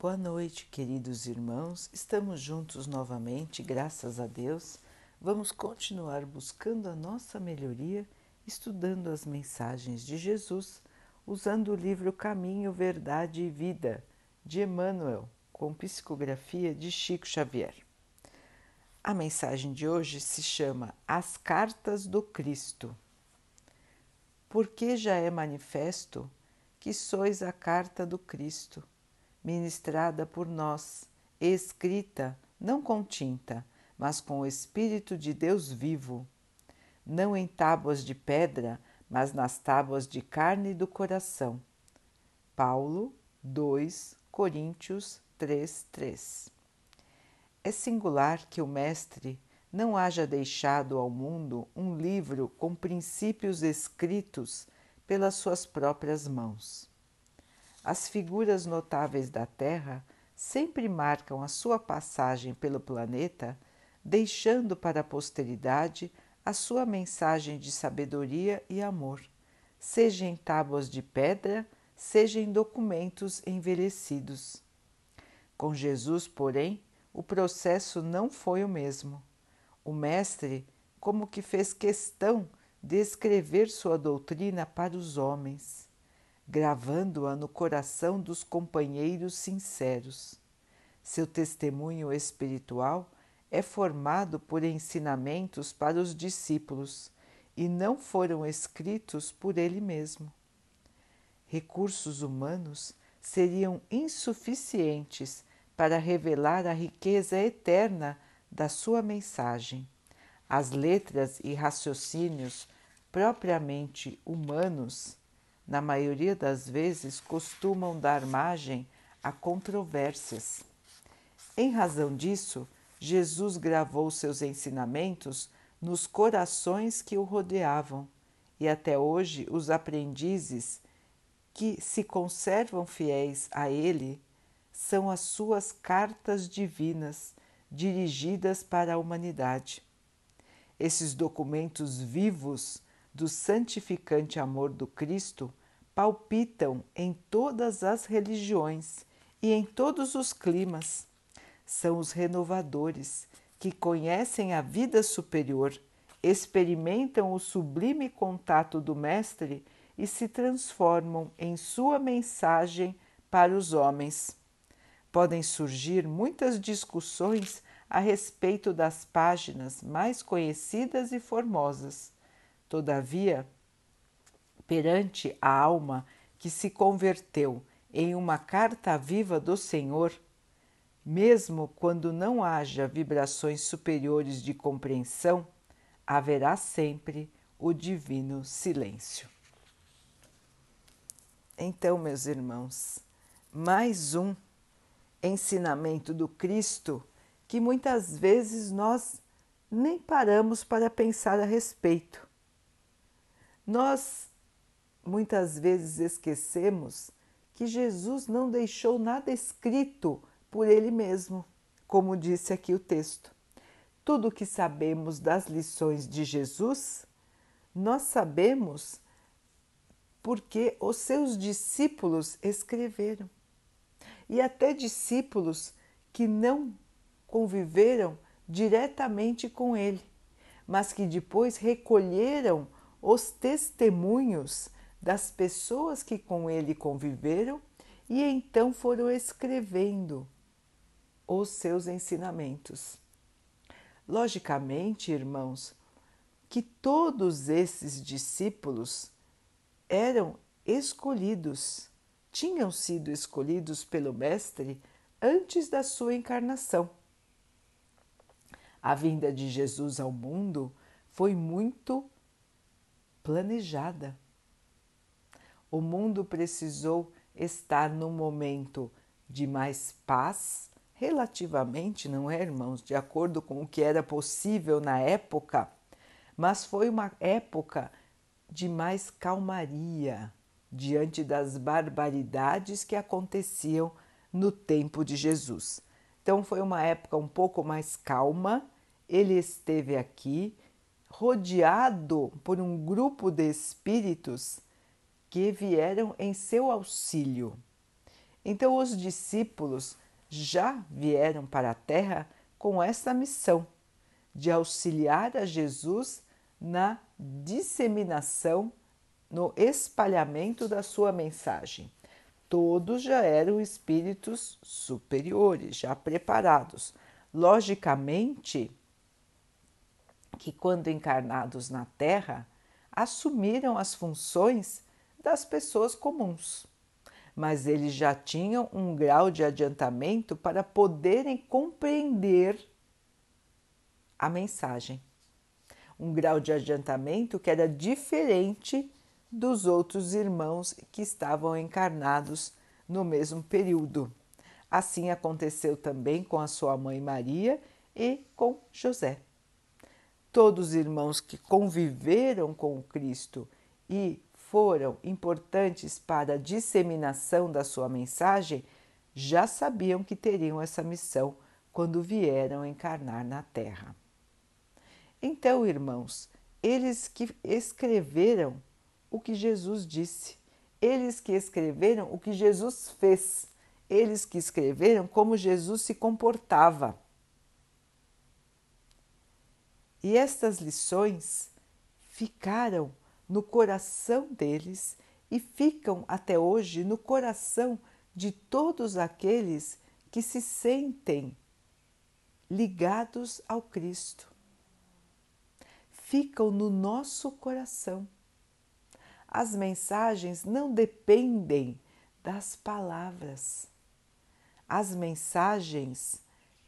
Boa noite, queridos irmãos. Estamos juntos novamente, graças a Deus. Vamos continuar buscando a nossa melhoria, estudando as mensagens de Jesus, usando o livro Caminho, Verdade e Vida, de Emmanuel, com psicografia de Chico Xavier. A mensagem de hoje se chama As Cartas do Cristo. Porque já é manifesto que sois a carta do Cristo ministrada por nós, escrita não com tinta, mas com o Espírito de Deus vivo, não em tábuas de pedra, mas nas tábuas de carne do coração. Paulo 2 Coríntios 3, 3 É singular que o Mestre não haja deixado ao mundo um livro com princípios escritos pelas suas próprias mãos. As figuras notáveis da Terra sempre marcam a sua passagem pelo planeta, deixando para a posteridade a sua mensagem de sabedoria e amor, seja em tábuas de pedra, seja em documentos envelhecidos. Com Jesus, porém, o processo não foi o mesmo. O Mestre, como que fez questão de escrever sua doutrina para os homens gravando-a no coração dos companheiros sinceros. Seu testemunho espiritual é formado por ensinamentos para os discípulos e não foram escritos por ele mesmo. Recursos humanos seriam insuficientes para revelar a riqueza eterna da sua mensagem. As letras e raciocínios propriamente humanos na maioria das vezes, costumam dar margem a controvérsias. Em razão disso, Jesus gravou seus ensinamentos nos corações que o rodeavam, e até hoje os aprendizes que se conservam fiéis a ele são as suas cartas divinas dirigidas para a humanidade. Esses documentos vivos do santificante amor do Cristo palpitam em todas as religiões e em todos os climas. São os renovadores que conhecem a vida superior, experimentam o sublime contato do Mestre e se transformam em sua mensagem para os homens. Podem surgir muitas discussões a respeito das páginas mais conhecidas e formosas. Todavia, perante a alma que se converteu em uma carta viva do Senhor, mesmo quando não haja vibrações superiores de compreensão, haverá sempre o divino silêncio. Então, meus irmãos, mais um ensinamento do Cristo que muitas vezes nós nem paramos para pensar a respeito. Nós muitas vezes esquecemos que Jesus não deixou nada escrito por ele mesmo, como disse aqui o texto. Tudo o que sabemos das lições de Jesus, nós sabemos porque os seus discípulos escreveram. E até discípulos que não conviveram diretamente com ele, mas que depois recolheram os testemunhos das pessoas que com ele conviveram e então foram escrevendo os seus ensinamentos. Logicamente, irmãos, que todos esses discípulos eram escolhidos, tinham sido escolhidos pelo Mestre antes da sua encarnação. A vinda de Jesus ao mundo foi muito planejada o mundo precisou estar num momento de mais paz, relativamente, não é, irmãos, de acordo com o que era possível na época, mas foi uma época de mais calmaria diante das barbaridades que aconteciam no tempo de Jesus. Então foi uma época um pouco mais calma. Ele esteve aqui rodeado por um grupo de espíritos que vieram em seu auxílio. Então, os discípulos já vieram para a Terra com essa missão de auxiliar a Jesus na disseminação, no espalhamento da sua mensagem. Todos já eram espíritos superiores, já preparados. Logicamente que, quando encarnados na Terra, assumiram as funções das pessoas comuns, mas eles já tinham um grau de adiantamento para poderem compreender a mensagem. Um grau de adiantamento que era diferente dos outros irmãos que estavam encarnados no mesmo período. Assim aconteceu também com a sua mãe Maria e com José. Todos os irmãos que conviveram com Cristo e foram importantes para a disseminação da sua mensagem já sabiam que teriam essa missão quando vieram encarnar na Terra. Então, irmãos, eles que escreveram o que Jesus disse, eles que escreveram o que Jesus fez, eles que escreveram como Jesus se comportava. E estas lições ficaram no coração deles e ficam até hoje no coração de todos aqueles que se sentem ligados ao Cristo. Ficam no nosso coração. As mensagens não dependem das palavras. As mensagens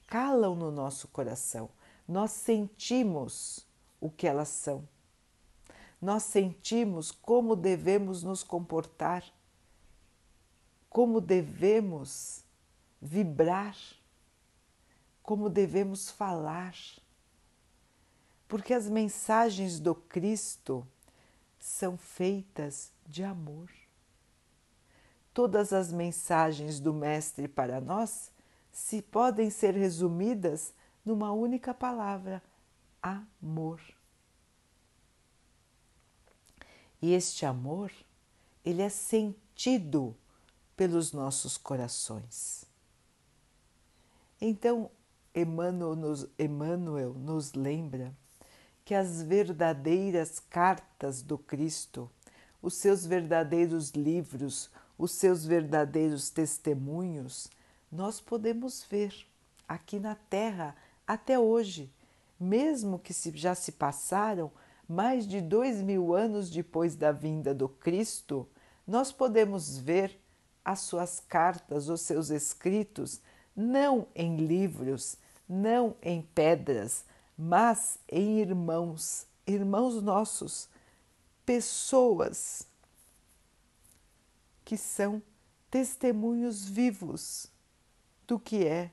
calam no nosso coração. Nós sentimos o que elas são nós sentimos como devemos nos comportar, como devemos vibrar, como devemos falar. Porque as mensagens do Cristo são feitas de amor. Todas as mensagens do Mestre para nós se podem ser resumidas numa única palavra: amor. E este amor, ele é sentido pelos nossos corações. Então, Emmanuel nos, Emmanuel nos lembra que as verdadeiras cartas do Cristo, os seus verdadeiros livros, os seus verdadeiros testemunhos, nós podemos ver aqui na Terra até hoje, mesmo que já se passaram mais de dois mil anos depois da vinda do Cristo, nós podemos ver as suas cartas, os seus escritos, não em livros, não em pedras, mas em irmãos, irmãos nossos, pessoas que são testemunhos vivos do que é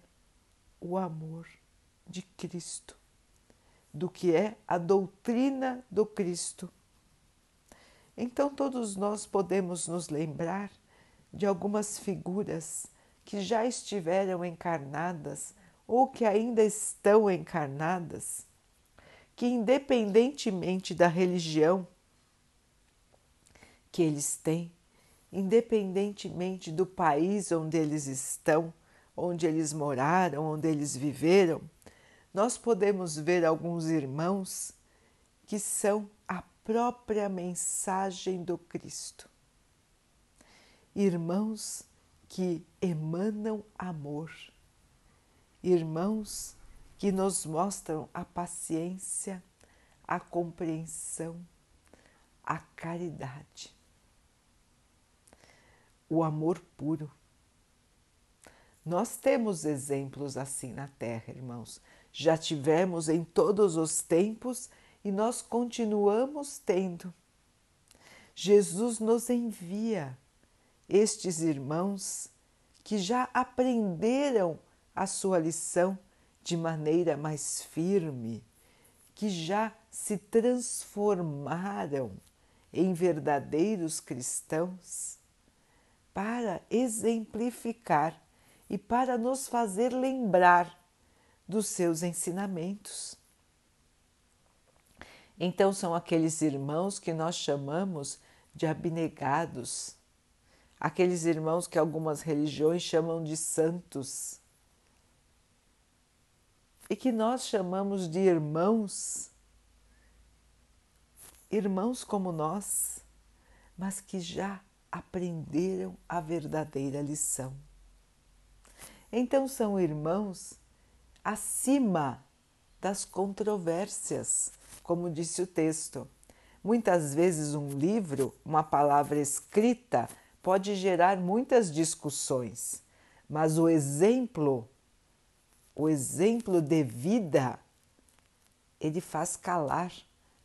o amor de Cristo do que é a doutrina do Cristo. Então, todos nós podemos nos lembrar de algumas figuras que já estiveram encarnadas ou que ainda estão encarnadas, que, independentemente da religião que eles têm, independentemente do país onde eles estão, onde eles moraram, onde eles viveram, nós podemos ver alguns irmãos que são a própria mensagem do Cristo. Irmãos que emanam amor, irmãos que nos mostram a paciência, a compreensão, a caridade, o amor puro. Nós temos exemplos assim na Terra, irmãos já tivemos em todos os tempos e nós continuamos tendo. Jesus nos envia estes irmãos que já aprenderam a sua lição de maneira mais firme, que já se transformaram em verdadeiros cristãos, para exemplificar e para nos fazer lembrar dos seus ensinamentos. Então, são aqueles irmãos que nós chamamos de abnegados, aqueles irmãos que algumas religiões chamam de santos e que nós chamamos de irmãos, irmãos como nós, mas que já aprenderam a verdadeira lição. Então são irmãos acima das controvérsias, como disse o texto. Muitas vezes, um livro, uma palavra escrita, pode gerar muitas discussões, mas o exemplo, o exemplo de vida, ele faz calar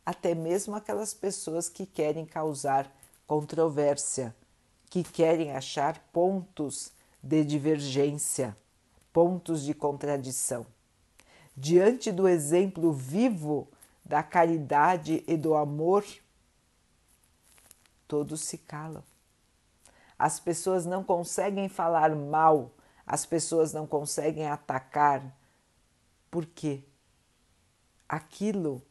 até mesmo aquelas pessoas que querem causar controvérsia, que querem achar pontos de divergência, pontos de contradição. Diante do exemplo vivo da caridade e do amor, todos se calam. As pessoas não conseguem falar mal, as pessoas não conseguem atacar, porque aquilo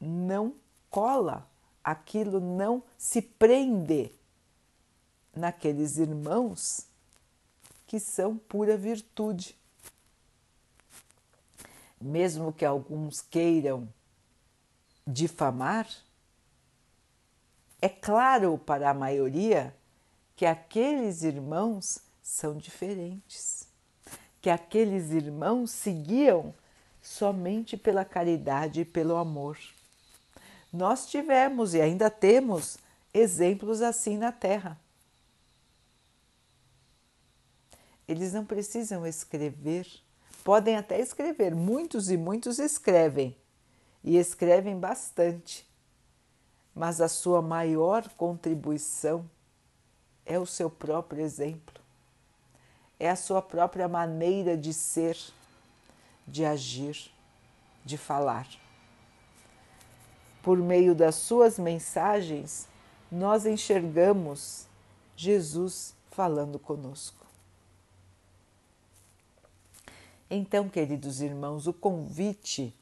não cola, aquilo não se prende naqueles irmãos que são pura virtude. Mesmo que alguns queiram difamar, é claro para a maioria que aqueles irmãos são diferentes, que aqueles irmãos seguiam somente pela caridade e pelo amor. Nós tivemos e ainda temos exemplos assim na Terra. Eles não precisam escrever, podem até escrever, muitos e muitos escrevem, e escrevem bastante, mas a sua maior contribuição é o seu próprio exemplo, é a sua própria maneira de ser, de agir, de falar. Por meio das suas mensagens, nós enxergamos Jesus falando conosco. Então, queridos irmãos, o convite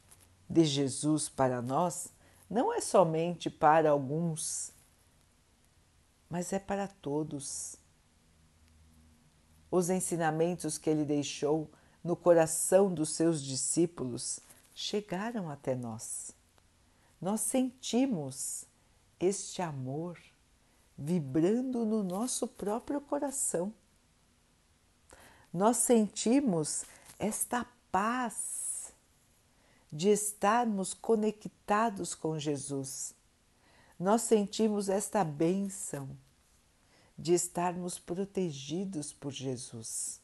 de Jesus para nós não é somente para alguns mas é para todos. Os ensinamentos que ele deixou no coração dos seus discípulos chegaram até nós. Nós sentimos este amor vibrando no nosso próprio coração. Nós sentimos esta paz de estarmos conectados com Jesus nós sentimos esta bênção de estarmos protegidos por Jesus.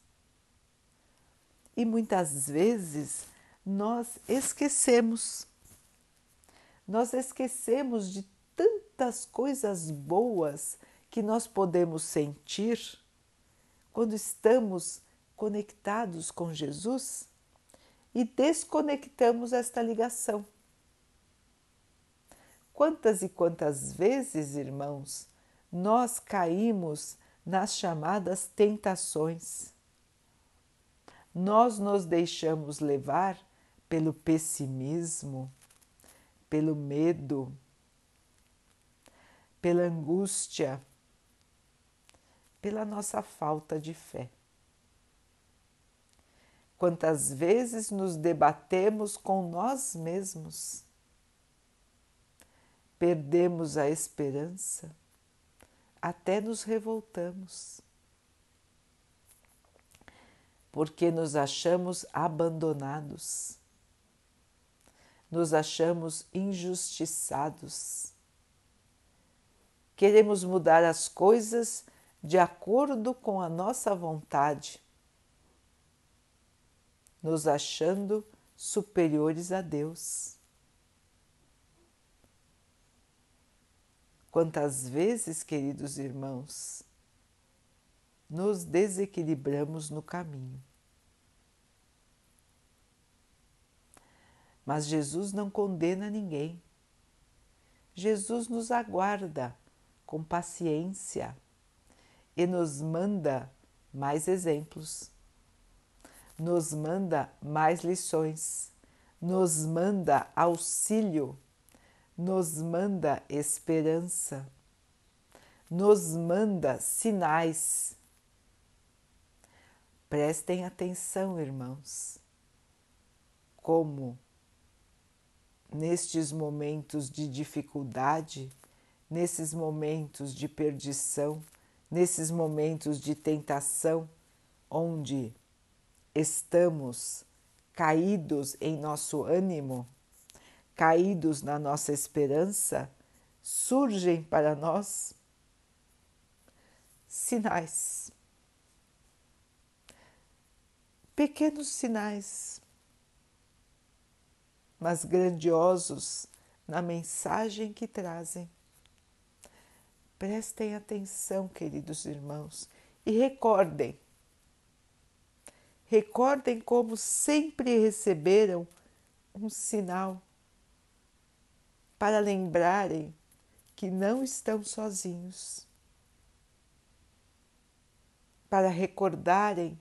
E muitas vezes nós esquecemos, nós esquecemos de tantas coisas boas que nós podemos sentir quando estamos conectados com Jesus e desconectamos esta ligação. Quantas e quantas vezes, irmãos, nós caímos nas chamadas tentações. Nós nos deixamos levar pelo pessimismo, pelo medo, pela angústia, pela nossa falta de fé. Quantas vezes nos debatemos com nós mesmos? Perdemos a esperança, até nos revoltamos, porque nos achamos abandonados, nos achamos injustiçados. Queremos mudar as coisas de acordo com a nossa vontade, nos achando superiores a Deus. Quantas vezes, queridos irmãos, nos desequilibramos no caminho. Mas Jesus não condena ninguém. Jesus nos aguarda com paciência e nos manda mais exemplos, nos manda mais lições, nos manda auxílio nos manda esperança, nos manda sinais. Prestem atenção, irmãos, como nestes momentos de dificuldade, nesses momentos de perdição, nesses momentos de tentação, onde estamos caídos em nosso ânimo, caídos na nossa esperança, surgem para nós sinais. Pequenos sinais, mas grandiosos na mensagem que trazem. Prestem atenção, queridos irmãos, e recordem. Recordem como sempre receberam um sinal para lembrarem que não estão sozinhos, para recordarem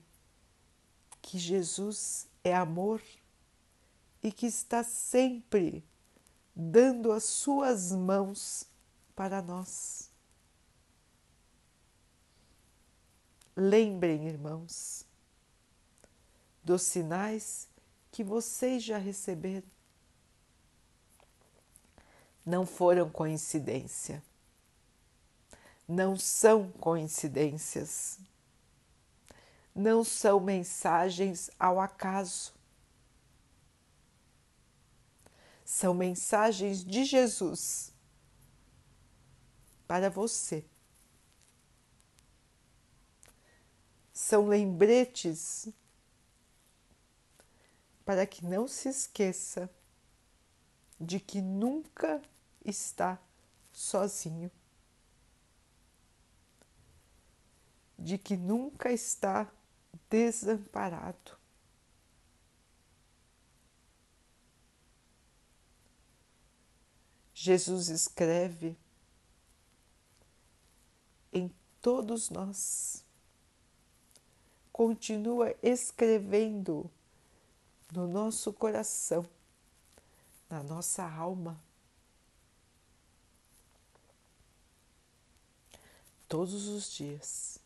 que Jesus é amor e que está sempre dando as suas mãos para nós. Lembrem, irmãos, dos sinais que vocês já receberam não foram coincidência. Não são coincidências. Não são mensagens ao acaso. São mensagens de Jesus para você. São lembretes para que não se esqueça de que nunca está sozinho, de que nunca está desamparado. Jesus escreve em todos nós, continua escrevendo no nosso coração na nossa alma. Todos os dias.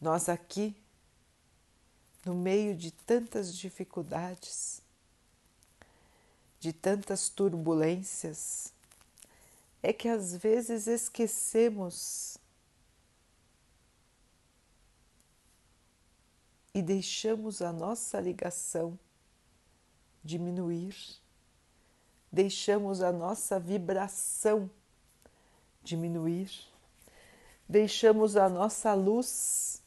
Nós aqui, no meio de tantas dificuldades, de tantas turbulências, é que às vezes esquecemos e deixamos a nossa ligação diminuir, deixamos a nossa vibração diminuir, deixamos a nossa luz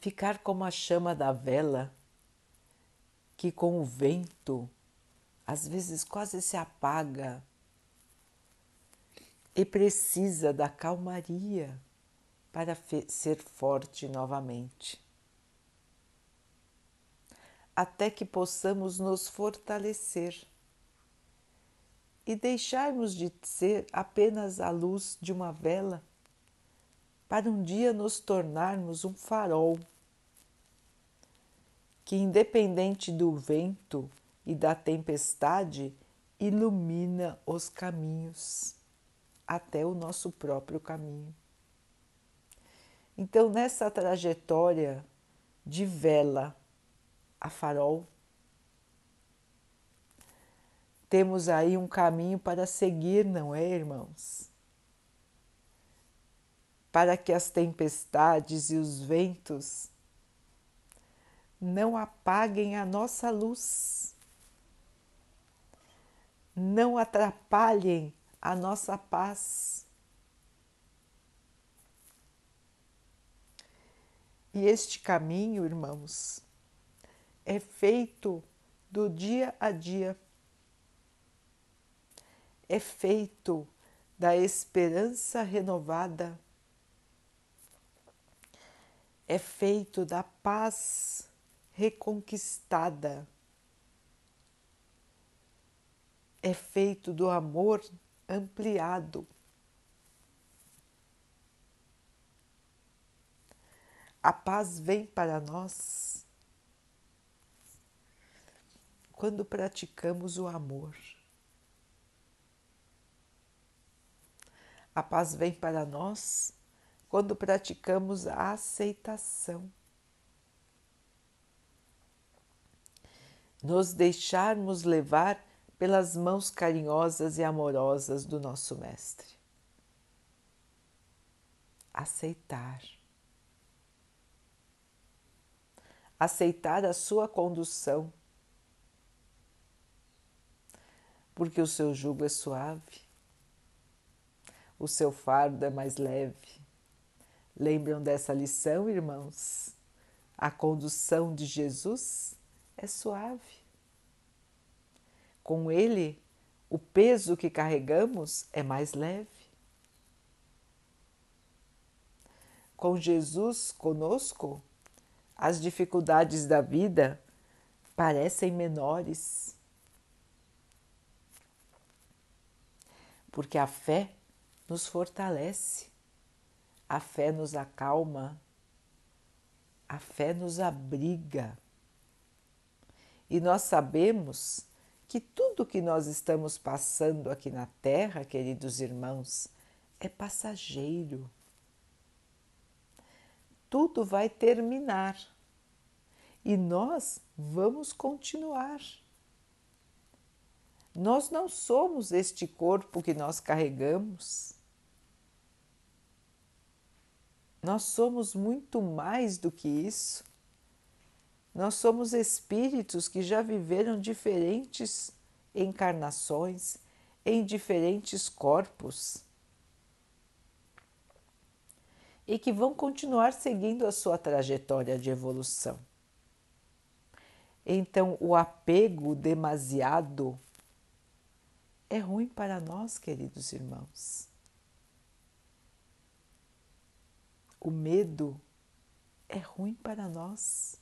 ficar como a chama da vela que com o vento às vezes quase se apaga e precisa da calmaria para ser forte novamente até que possamos nos fortalecer e deixarmos de ser apenas a luz de uma vela para um dia nos tornarmos um farol que, independente do vento e da tempestade, ilumina os caminhos até o nosso próprio caminho. Então, nessa trajetória de vela a farol. Temos aí um caminho para seguir, não é, irmãos? Para que as tempestades e os ventos não apaguem a nossa luz, não atrapalhem a nossa paz. E este caminho, irmãos, é feito do dia a dia, é feito da esperança renovada, é feito da paz reconquistada, é feito do amor ampliado. a paz vem para nós quando praticamos o amor. A paz vem para nós quando praticamos a aceitação. Nos deixarmos levar pelas mãos carinhosas e amorosas do nosso Mestre. Aceitar Aceitar a sua condução, porque o seu jugo é suave, o seu fardo é mais leve. Lembram dessa lição, irmãos? A condução de Jesus é suave. Com Ele, o peso que carregamos é mais leve. Com Jesus conosco, as dificuldades da vida parecem menores. Porque a fé nos fortalece, a fé nos acalma, a fé nos abriga. E nós sabemos que tudo que nós estamos passando aqui na Terra, queridos irmãos, é passageiro. Tudo vai terminar e nós vamos continuar. Nós não somos este corpo que nós carregamos. Nós somos muito mais do que isso. Nós somos espíritos que já viveram diferentes encarnações em diferentes corpos e que vão continuar seguindo a sua trajetória de evolução. Então, o apego demasiado é ruim para nós, queridos irmãos. O medo é ruim para nós.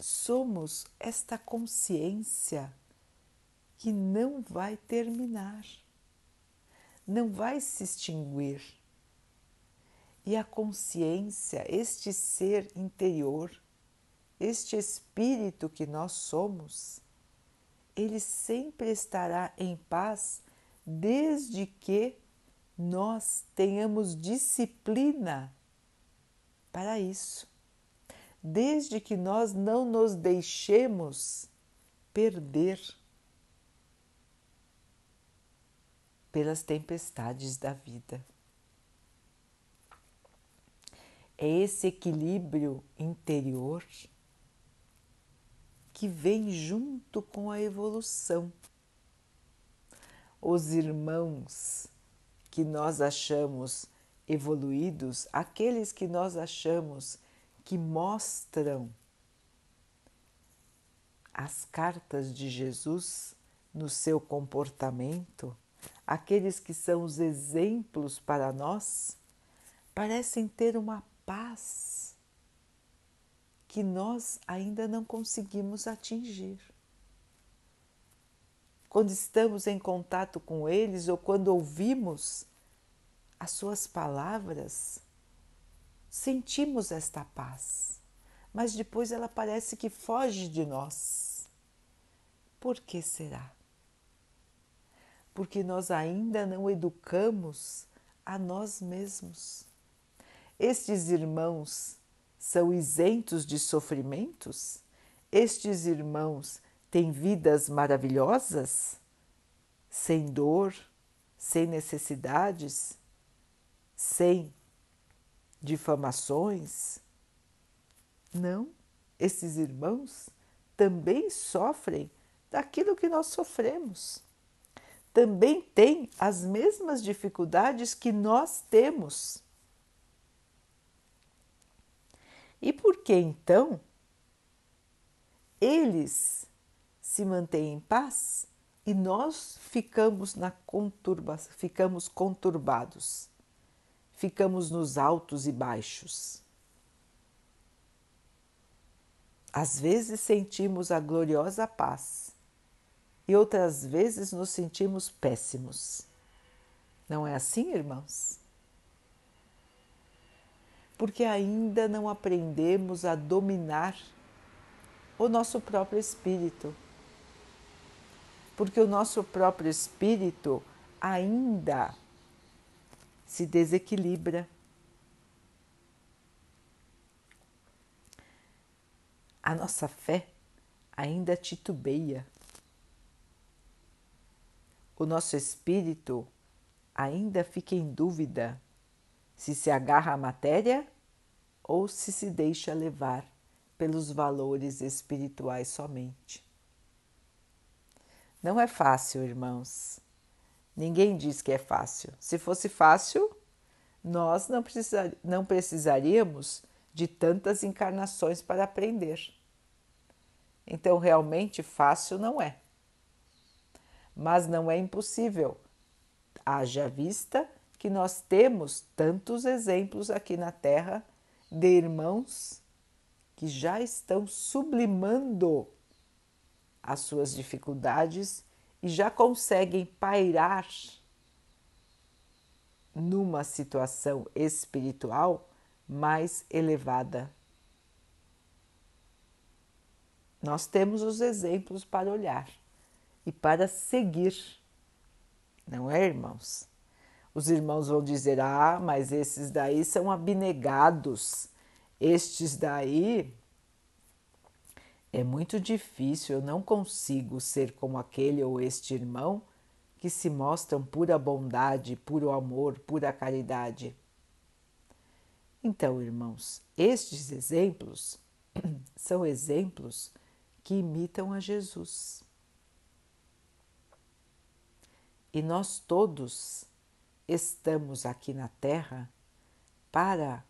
somos esta consciência que não vai terminar, não vai se extinguir. E a consciência, este ser interior, este espírito que nós somos, ele sempre estará em paz desde que nós tenhamos disciplina para isso desde que nós não nos deixemos perder pelas tempestades da vida. É esse equilíbrio interior que vem junto com a evolução. Os irmãos que nós achamos evoluídos, aqueles que nós achamos que mostram as cartas de Jesus no seu comportamento, aqueles que são os exemplos para nós, parecem ter uma paz que nós ainda não conseguimos atingir. Quando estamos em contato com eles ou quando ouvimos as suas palavras, sentimos esta paz, mas depois ela parece que foge de nós. Por que será? Porque nós ainda não educamos a nós mesmos. Estes irmãos são isentos de sofrimentos? Estes irmãos têm vidas maravilhosas? Sem dor, sem necessidades, sem difamações. Não, esses irmãos também sofrem daquilo que nós sofremos. Também têm as mesmas dificuldades que nós temos. E por que então eles se mantêm em paz e nós ficamos na conturba, ficamos conturbados? ficamos nos altos e baixos. Às vezes sentimos a gloriosa paz e outras vezes nos sentimos péssimos. Não é assim, irmãos? Porque ainda não aprendemos a dominar o nosso próprio espírito. porque o nosso próprio espírito ainda se desequilibra. A nossa fé ainda titubeia. O nosso espírito ainda fica em dúvida se se agarra à matéria ou se se deixa levar pelos valores espirituais somente. Não é fácil, irmãos. Ninguém diz que é fácil. Se fosse fácil, nós não, precisar, não precisaríamos de tantas encarnações para aprender. Então, realmente fácil não é. Mas não é impossível, haja vista que nós temos tantos exemplos aqui na Terra de irmãos que já estão sublimando as suas dificuldades e já conseguem pairar numa situação espiritual mais elevada. Nós temos os exemplos para olhar e para seguir, não é, irmãos? Os irmãos vão dizer: ah, mas esses daí são abnegados, estes daí é muito difícil, eu não consigo ser como aquele ou este irmão que se mostram pura bondade, puro amor, pura caridade. Então, irmãos, estes exemplos são exemplos que imitam a Jesus. E nós todos estamos aqui na Terra para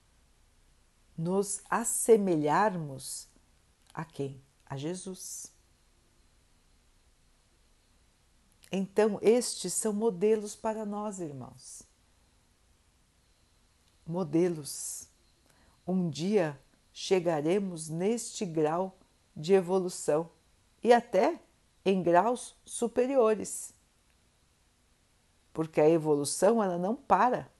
nos assemelharmos a quem? A Jesus. Então, estes são modelos para nós, irmãos. Modelos. Um dia chegaremos neste grau de evolução e até em graus superiores porque a evolução ela não para.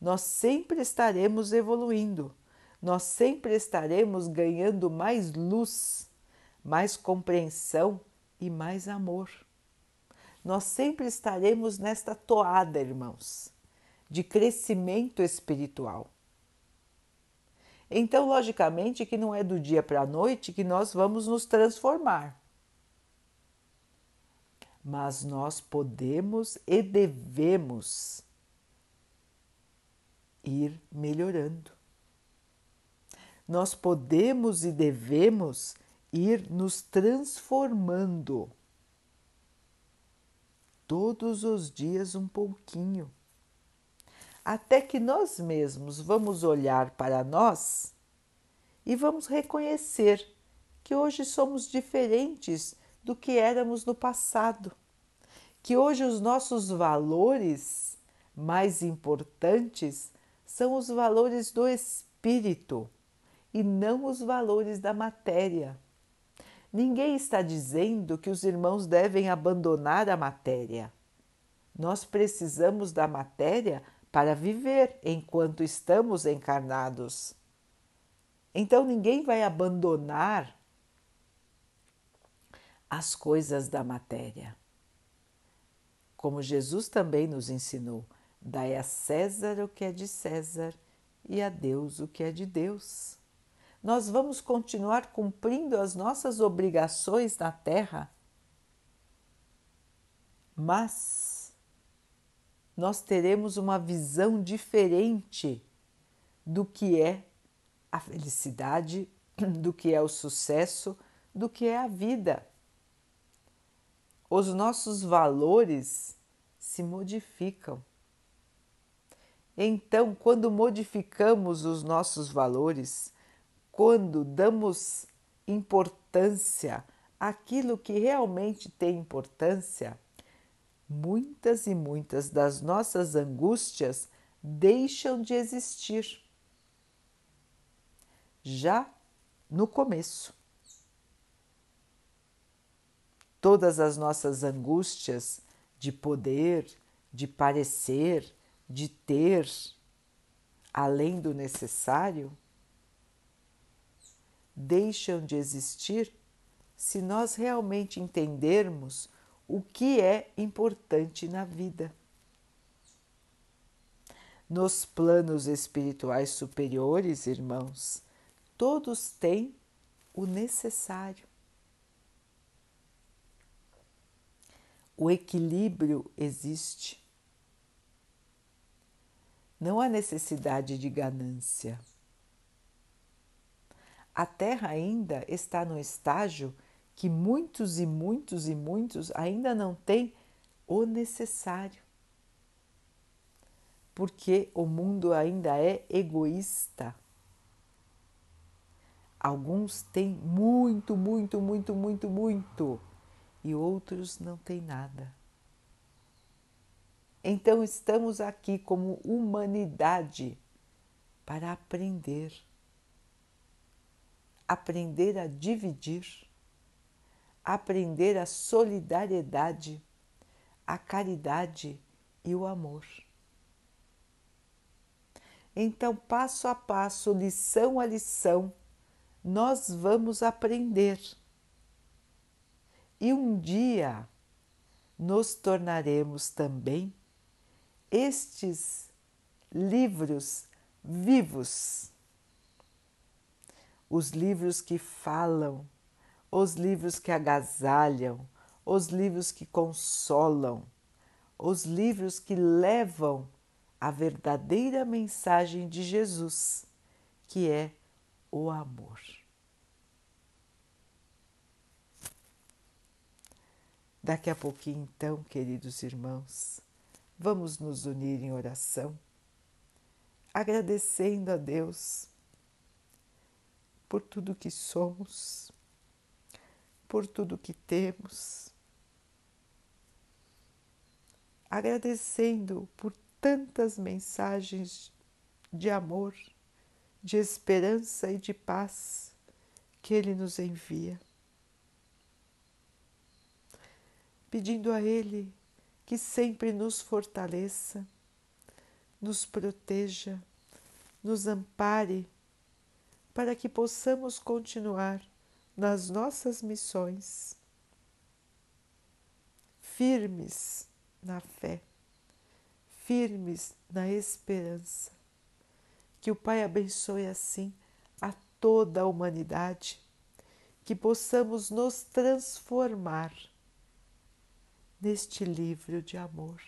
Nós sempre estaremos evoluindo, nós sempre estaremos ganhando mais luz, mais compreensão e mais amor. Nós sempre estaremos nesta toada, irmãos, de crescimento espiritual. Então, logicamente, que não é do dia para a noite que nós vamos nos transformar mas nós podemos e devemos ir melhorando. Nós podemos e devemos ir nos transformando todos os dias um pouquinho, até que nós mesmos vamos olhar para nós e vamos reconhecer que hoje somos diferentes do que éramos no passado. Que hoje os nossos valores mais importantes são os valores do espírito e não os valores da matéria. Ninguém está dizendo que os irmãos devem abandonar a matéria. Nós precisamos da matéria para viver enquanto estamos encarnados. Então ninguém vai abandonar as coisas da matéria. Como Jesus também nos ensinou, dai a César o que é de César e a Deus o que é de Deus. Nós vamos continuar cumprindo as nossas obrigações na Terra, mas nós teremos uma visão diferente do que é a felicidade, do que é o sucesso, do que é a vida os nossos valores se modificam. Então, quando modificamos os nossos valores, quando damos importância àquilo que realmente tem importância, muitas e muitas das nossas angústias deixam de existir. Já no começo. Todas as nossas angústias de poder, de parecer, de ter, além do necessário, deixam de existir se nós realmente entendermos o que é importante na vida. Nos planos espirituais superiores, irmãos, todos têm o necessário. O equilíbrio existe. Não há necessidade de ganância. A Terra ainda está no estágio que muitos e muitos e muitos ainda não têm o necessário. Porque o mundo ainda é egoísta. Alguns têm muito, muito, muito, muito, muito e outros não têm nada. Então estamos aqui como humanidade para aprender. Aprender a dividir, aprender a solidariedade, a caridade e o amor. Então, passo a passo, lição a lição, nós vamos aprender. E um dia nos tornaremos também estes livros vivos. Os livros que falam, os livros que agasalham, os livros que consolam, os livros que levam a verdadeira mensagem de Jesus, que é o amor. Daqui a pouquinho, então, queridos irmãos, vamos nos unir em oração, agradecendo a Deus por tudo que somos, por tudo que temos, agradecendo por tantas mensagens de amor de esperança e de paz que Ele nos envia. Pedindo a Ele que sempre nos fortaleça, nos proteja, nos ampare, para que possamos continuar nas nossas missões, firmes na fé, firmes na esperança. Que o Pai abençoe assim a toda a humanidade, que possamos nos transformar neste livro de amor.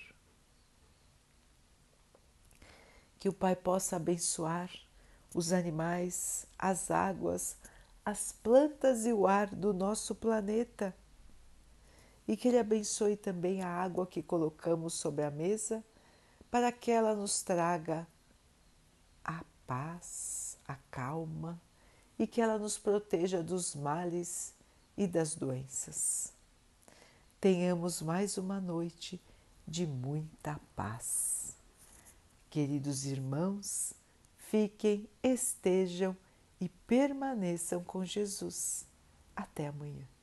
Que o Pai possa abençoar os animais, as águas, as plantas e o ar do nosso planeta. E que Ele abençoe também a água que colocamos sobre a mesa, para que ela nos traga a paz, a calma e que ela nos proteja dos males e das doenças. Tenhamos mais uma noite de muita paz. Queridos irmãos, fiquem, estejam e permaneçam com Jesus. Até amanhã.